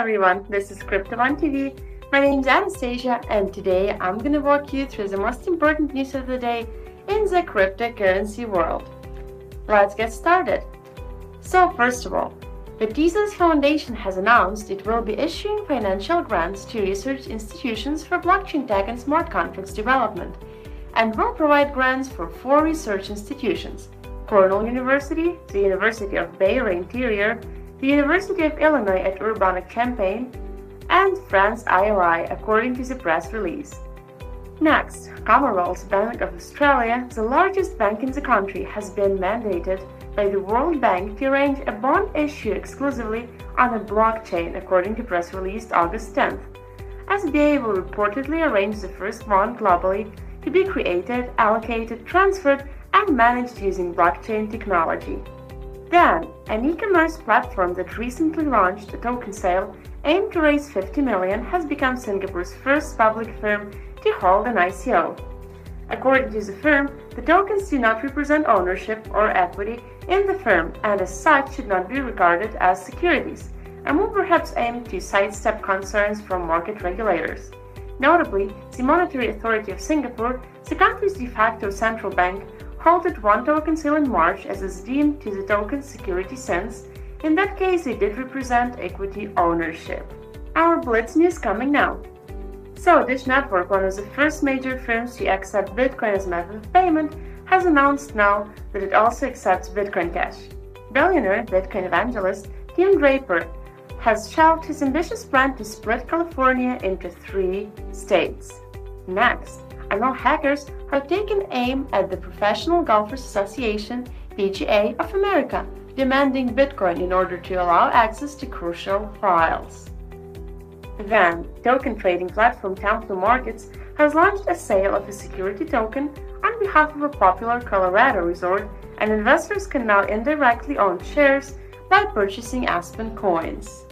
everyone, this is Crypto One TV. My name is Anastasia, and today I'm going to walk you through the most important news of the day in the cryptocurrency world. Let's get started. So, first of all, the Tezos Foundation has announced it will be issuing financial grants to research institutions for blockchain tech and smart contracts development, and will provide grants for four research institutions Cornell University, the University of Beira Interior, the University of Illinois at Urbana-Champaign, and France IRI, according to the press release. Next, Commonwealth Bank of Australia, the largest bank in the country, has been mandated by the World Bank to arrange a bond issue exclusively on a blockchain, according to press released August 10th. CBA will reportedly arrange the first bond globally to be created, allocated, transferred, and managed using blockchain technology. Then, an e-commerce platform that recently launched a token sale aimed to raise 50 million has become Singapore's first public firm to hold an ICO. According to the firm, the tokens do not represent ownership or equity in the firm and as such should not be regarded as securities, a move perhaps aimed to sidestep concerns from market regulators. Notably, the Monetary Authority of Singapore, the country's de facto central bank, halted one token sale in March as is deemed to the token's security sense. In that case, it did represent equity ownership. Our Blitz news coming now. So, Dish Network, one of the first major firms to accept Bitcoin as a method of payment, has announced now that it also accepts Bitcoin Cash. Billionaire Bitcoin evangelist Tim Draper has shelved his ambitious plan to split California into three states. Next, ML hackers have taken aim at the Professional Golfers Association PGA of America, demanding Bitcoin in order to allow access to crucial files. Then, token trading platform Templum Markets has launched a sale of a security token on behalf of a popular Colorado resort, and investors can now indirectly own shares by purchasing Aspen coins.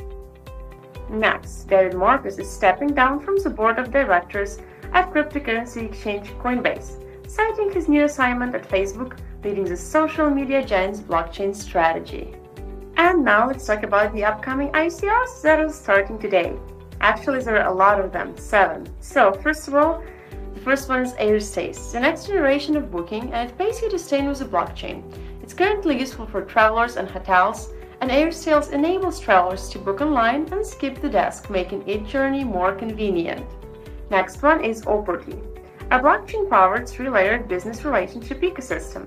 Next, David Marcus is stepping down from the board of directors at cryptocurrency exchange Coinbase, citing his new assignment at Facebook leading the social media giant's blockchain strategy. And now let's talk about the upcoming ICOs that are starting today. Actually, there are a lot of them, seven. So, first of all, the first one is AirStayz, the next generation of booking, and it pays you to stay with the blockchain. It's currently useful for travelers and hotels, and AirStayz enables travelers to book online and skip the desk, making each journey more convenient. Next one is Opporty, a blockchain-powered three-layered business relationship ecosystem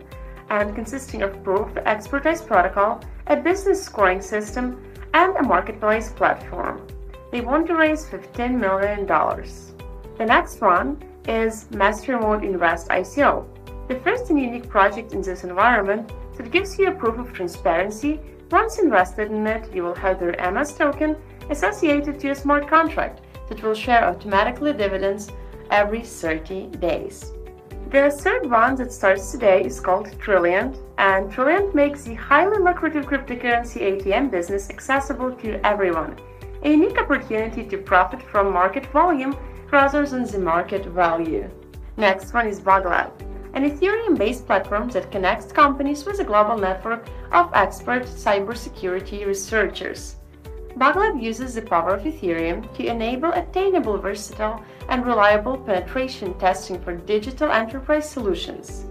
and consisting of proof expertise protocol, a business scoring system, and a marketplace platform. They want to raise $15 million. The next one is Masternode Invest ICO, the first and unique project in this environment that gives you a proof of transparency. Once invested in it, you will have their MS token associated to a smart contract that will share automatically dividends every 30 days. The third one that starts today is called Trilliant, and Trilliant makes the highly lucrative cryptocurrency ATM business accessible to everyone, a unique opportunity to profit from market volume rather than the market value. Next one is Buglab, an Ethereum-based platform that connects companies with a global network of expert cybersecurity researchers. Buglab uses the power of Ethereum to enable attainable, versatile, and reliable penetration testing for digital enterprise solutions.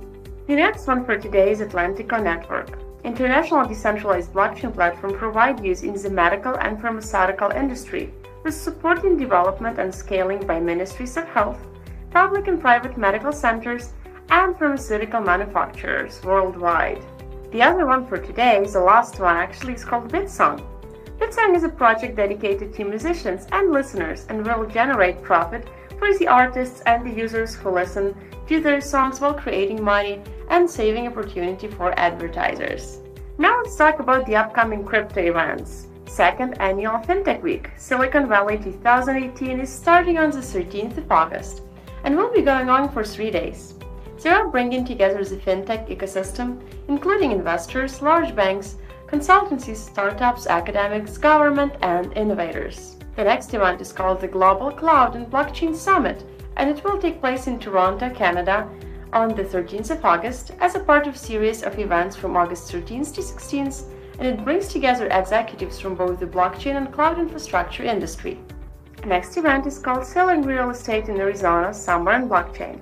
The next one for today is Atlantico Network. International decentralized blockchain platform provide use in the medical and pharmaceutical industry, with support in development and scaling by ministries of health, public and private medical centers, and pharmaceutical manufacturers worldwide. The other one for today, is the last one actually, is called BitSong. BitSong is a project dedicated to musicians and listeners and will generate profit for the artists and the users who listen to their songs while creating money and saving opportunity for advertisers. Now let's talk about the upcoming crypto events. Second annual FinTech Week, Silicon Valley 2018 is starting on the 13th of August and will be going on for three days. They are bringing together the fintech ecosystem, including investors, large banks, consultancies, startups, academics, government, and innovators. The next event is called the Global Cloud and Blockchain Summit, and it will take place in Toronto, Canada on the 13th of August as a part of a series of events from August 13th to 16th and it brings together executives from both the blockchain and cloud infrastructure industry. Next event is called Selling Real Estate in Arizona Summer and Blockchain.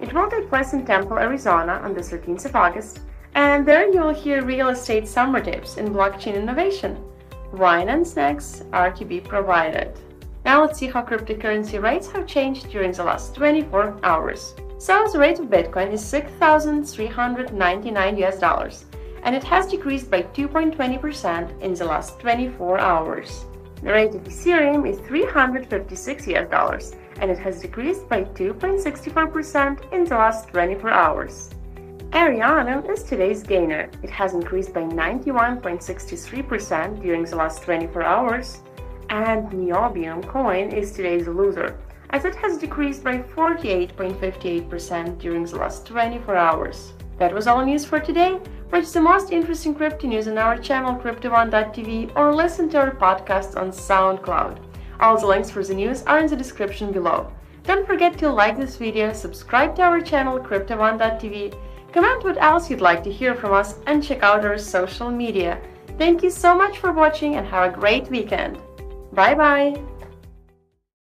It will take place in Tempe, Arizona on the 13th of August, and there you will hear real estate summer tips in blockchain innovation. Wine and snacks are to be provided. Now let's see how cryptocurrency rates have changed during the last 24 hours. So the rate of Bitcoin is 6,399 US dollars, and it has decreased by 2.20% in the last 24 hours. The rate of Ethereum is 356 US dollars, and it has decreased by 2.64% in the last 24 hours. Ariano is today's gainer. It has increased by 91.63% during the last 24 hours. And Niobium coin is today's loser, as it has decreased by 48.58% during the last 24 hours. That was all news for today. Watch the most interesting crypto news on our channel CryptoOne.tv or listen to our podcast on SoundCloud. All the links for the news are in the description below. Don't forget to like this video, subscribe to our channel CryptoOne.tv Comment what else you'd like to hear from us and check out our social media. Thank you so much for watching and have a great weekend. Bye bye!